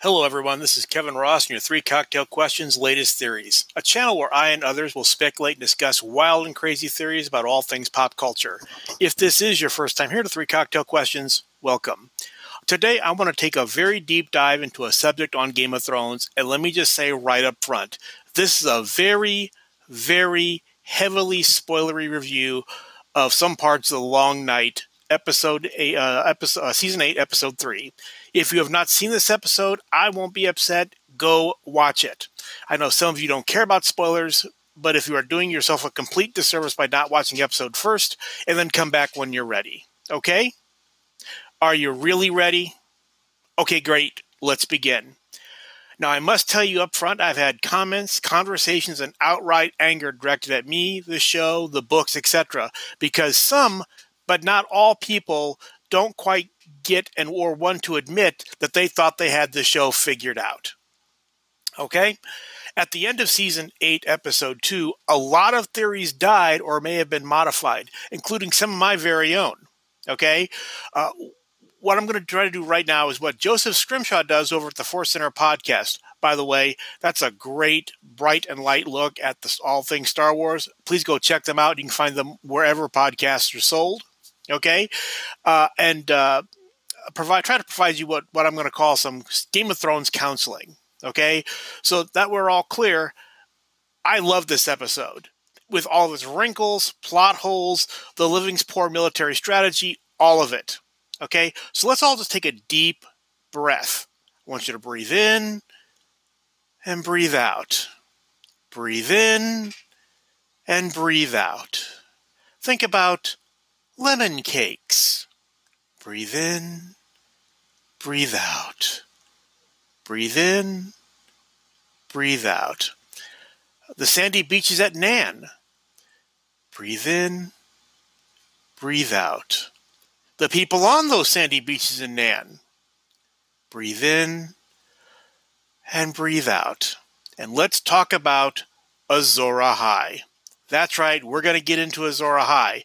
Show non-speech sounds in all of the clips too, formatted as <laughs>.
Hello, everyone. This is Kevin Ross and your Three Cocktail Questions Latest Theories, a channel where I and others will speculate and discuss wild and crazy theories about all things pop culture. If this is your first time here to Three Cocktail Questions, welcome. Today, I want to take a very deep dive into a subject on Game of Thrones, and let me just say right up front this is a very, very heavily spoilery review of some parts of the Long Night episode, uh, episode uh, season 8 episode 3 if you have not seen this episode i won't be upset. Go watch it. I know some of you don't care about spoilers but if you are doing yourself a complete disservice by not watching the episode first and then come back when you're ready okay? Are you really ready? Okay great. Let's begin. Now, I must tell you up front, I've had comments, conversations, and outright anger directed at me, the show, the books, etc., because some but not all people don't quite get and or want to admit that they thought they had the show figured out. Okay? At the end of season 8, episode 2, a lot of theories died or may have been modified, including some of my very own. Okay? Uh, what I'm going to try to do right now is what Joseph Scrimshaw does over at the Force Center podcast. By the way, that's a great, bright, and light look at the, all things Star Wars. Please go check them out. You can find them wherever podcasts are sold. Okay, uh, and uh, provide try to provide you what what I'm going to call some Game of Thrones counseling. Okay, so that we're all clear. I love this episode with all of its wrinkles, plot holes, the living's poor military strategy, all of it. Okay, so let's all just take a deep breath. I want you to breathe in and breathe out. Breathe in and breathe out. Think about lemon cakes. Breathe in, breathe out. Breathe in, breathe out. The sandy beaches at Naath. Breathe in, breathe out. The people on those sandy beaches in Naath. Breathe in and breathe out. And let's talk about Azor Ahai. That's right, we're going to get into Azor Ahai.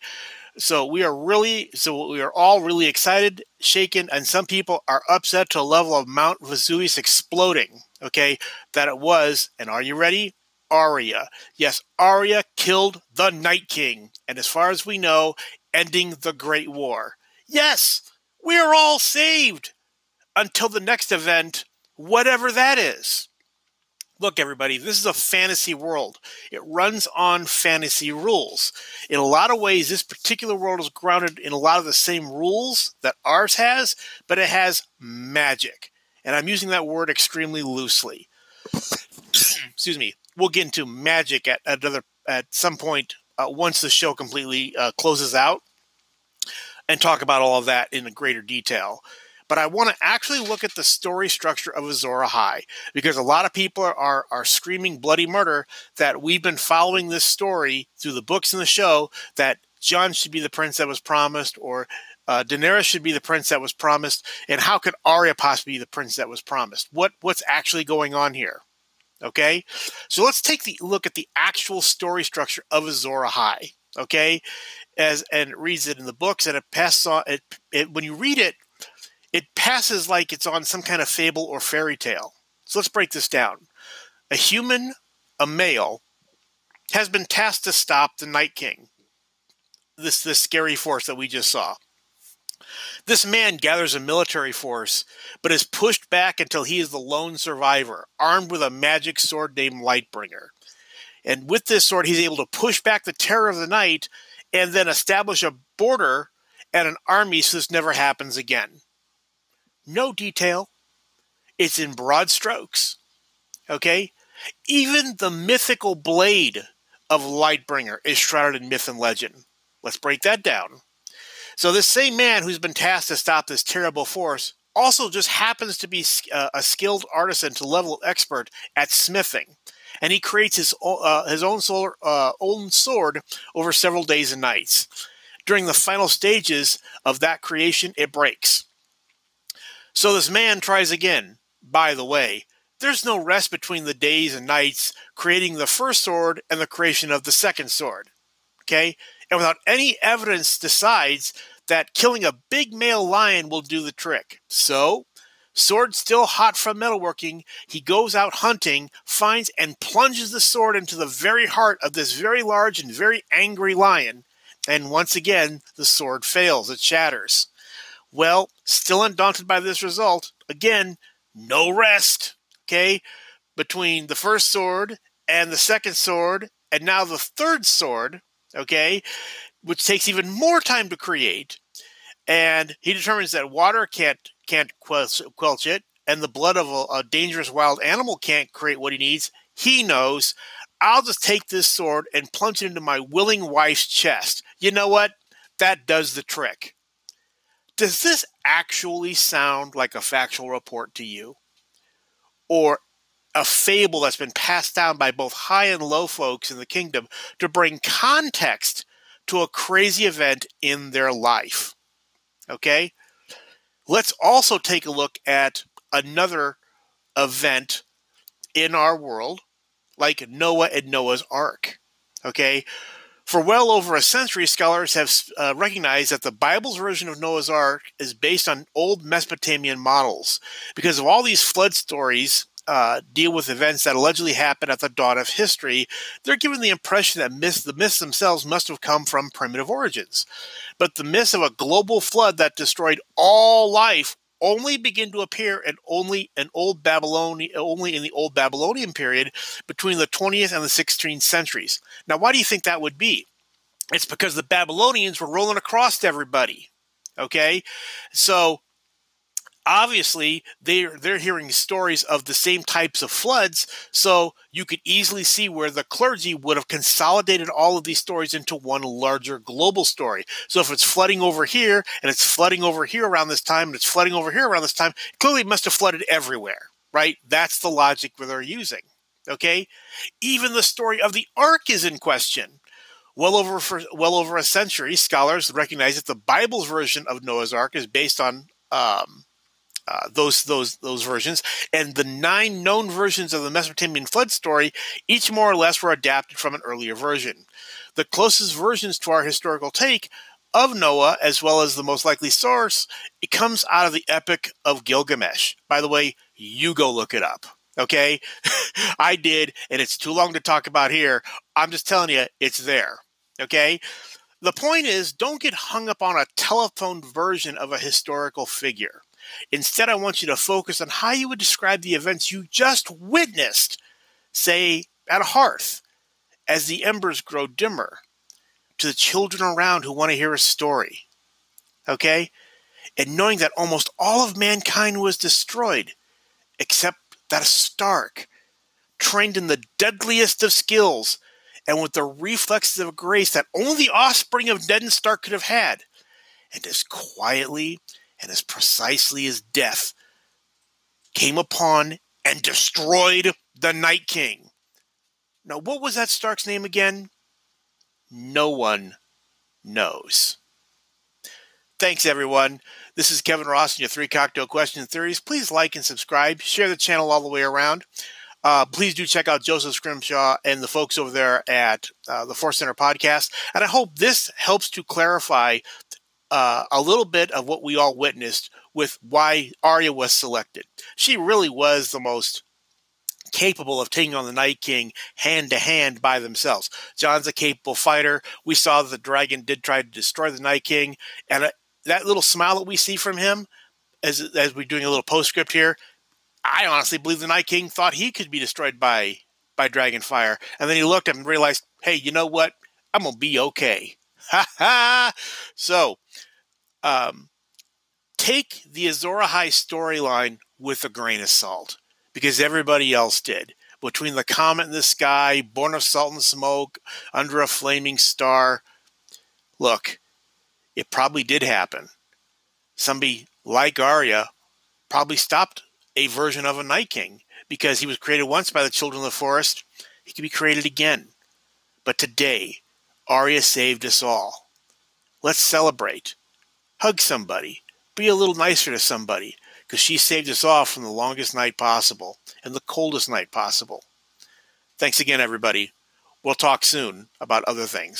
So we are really, so we are all really excited, shaken, and some people are upset to a level of Mount Vesuvius exploding. Okay, that it was, and are you ready? Arya. Yes, Arya killed the Night King, and as far as we know, ending the Great War. Yes, we are all saved until the next event, whatever that is look, everybody, this is a fantasy world. It runs on fantasy rules. In a lot of ways, this particular world is grounded in a lot of the same rules that ours has, but it has magic. And I'm using that word extremely loosely. <coughs> Excuse me. We'll get into magic at another at some point uh, once the show completely uh, closes out and talk about all of that in greater detail but I want to actually look at the story structure of Azor Ahai because a lot of people are, are screaming bloody murder that we've been following this story through the books and the show that Jon should be the prince that was promised or uh, Daenerys should be the prince that was promised, and how could Arya possibly be the prince that was promised? What what's actually going on here? Okay, so let's take the look at the actual story structure of Azor Ahai. Okay, as and reads it in the books, and it passes on. It, it when you read it, it passes like it's on some kind of fable or fairy tale. So let's break this down. A human, a male, has been tasked to stop the Night King, this, this scary force that we just saw. This man gathers a military force, but is pushed back until he is the lone survivor, armed with a magic sword named Lightbringer. And with this sword, he's able to push back the terror of the night and then establish a border and an army so this never happens again no detail. It's in broad strokes. Okay? Even the mythical blade of Lightbringer is shrouded in myth and legend. Let's break that down. So, this same man who's been tasked to stop this terrible force also just happens to be uh, a skilled artisan to level expert at smithing. And he creates his, uh, his own, solar, uh, own sword over several days and nights. During the final stages of that creation, it breaks. So this man tries again. By the way, there's no rest between the days and nights creating the first sword and the creation of the second sword. Okay? And without any evidence decides that killing a big male lion will do the trick. So, sword still hot from metalworking, he goes out hunting, finds and plunges the sword into the very heart of this very large and very angry lion. And once again, the sword fails, it shatters. Well, still undaunted by this result, again, no rest. Okay, between the first sword and the second sword, and now the third sword, okay, which takes even more time to create. And he determines that water can't can't quench, it, and the blood of a, a dangerous wild animal can't create what he needs. He knows. I'll just take this sword and plunge it into my willing wife's chest. You know what? That does the trick. Does this actually sound like a factual report to you? Or a fable that's been passed down by both high and low folks in the kingdom to bring context to a crazy event in their life. Okay? Let's also take a look at another event in our world, like Noah and Noah's Ark. Okay? For well over a century, scholars have uh, recognized that the Bible's version of Noah's Ark is based on old Mesopotamian models. Because of all these flood stories uh, deal with events that allegedly happened at the dawn of history, they're given the impression that myths, the myths themselves must have come from primitive origins. But the myths of a global flood that destroyed all life only begin to appear in only an old Babylonian, only in the old Babylonian period between the 20th and the 16th centuries. Now, why do you think that would be? It's because the Babylonians were rolling across everybody. Okay, so obviously they're they're hearing stories of the same types of floods so you could easily see where the clergy would have consolidated all of these stories into one larger global story. So if it's flooding over here and it's flooding over here around this time and it's flooding over here around this time clearly it must have flooded everywhere right? That's the logic they're using okay? Even the story of the ark is in question. Well over for well over a century scholars recognize that the bible's version of noah's ark is based on um, uh, those those those versions, and the nine known versions of the Mesopotamian flood story, each more or less were adapted from an earlier version. The closest versions to our historical take of Noah, as well as the most likely source, it comes out of the Epic of Gilgamesh. By the way, you go look it up. Okay, <laughs> I did, and it's too long to talk about here. I'm just telling you, it's there. Okay. The point is, don't get hung up on a telephone version of a historical figure. Instead, I want you to focus on how you would describe the events you just witnessed, say, at a hearth, as the embers grow dimmer, to the children around who want to hear a story. Okay? And knowing that almost all of mankind was destroyed, except that a Stark, trained in the deadliest of skills and with the reflexes of grace that only the offspring of Ned and Stark could have had, and as quietly and as precisely as death came upon and destroyed the Night King. Now, what was that Stark's name again? No one knows. Thanks, everyone. This is Kevin Ross and your three cocktail question theories. Please like and subscribe. Share the channel all the way around. Uh, please do check out Joseph Scrimshaw and the folks over there at uh, the Force Center podcast. And I hope this helps to clarify uh, a little bit of what we all witnessed with why Arya was selected. She really was the most capable of taking on the Night King hand to hand by themselves. Jon's a capable fighter. We saw the dragon did try to destroy the Night King, and uh, that little smile that we see from him as as we're doing a little postscript here, I honestly believe the Night King thought he could be destroyed by by dragon fire, and then he looked and realized, hey, you know what? I'm gonna be okay. Ha <laughs> ha! So, um, take the Azor Ahai storyline with a grain of salt because everybody else did. Between the comet in the sky, born of salt and smoke, under a flaming star. Look, it probably did happen. Somebody like Arya probably stopped a version of a Night King because he was created once by the children of the forest. He could be created again. But today, Arya saved us all. Let's celebrate. Hug somebody. Be a little nicer to somebody because she saved us all from the longest night possible and the coldest night possible. Thanks again, everybody. We'll talk soon about other things.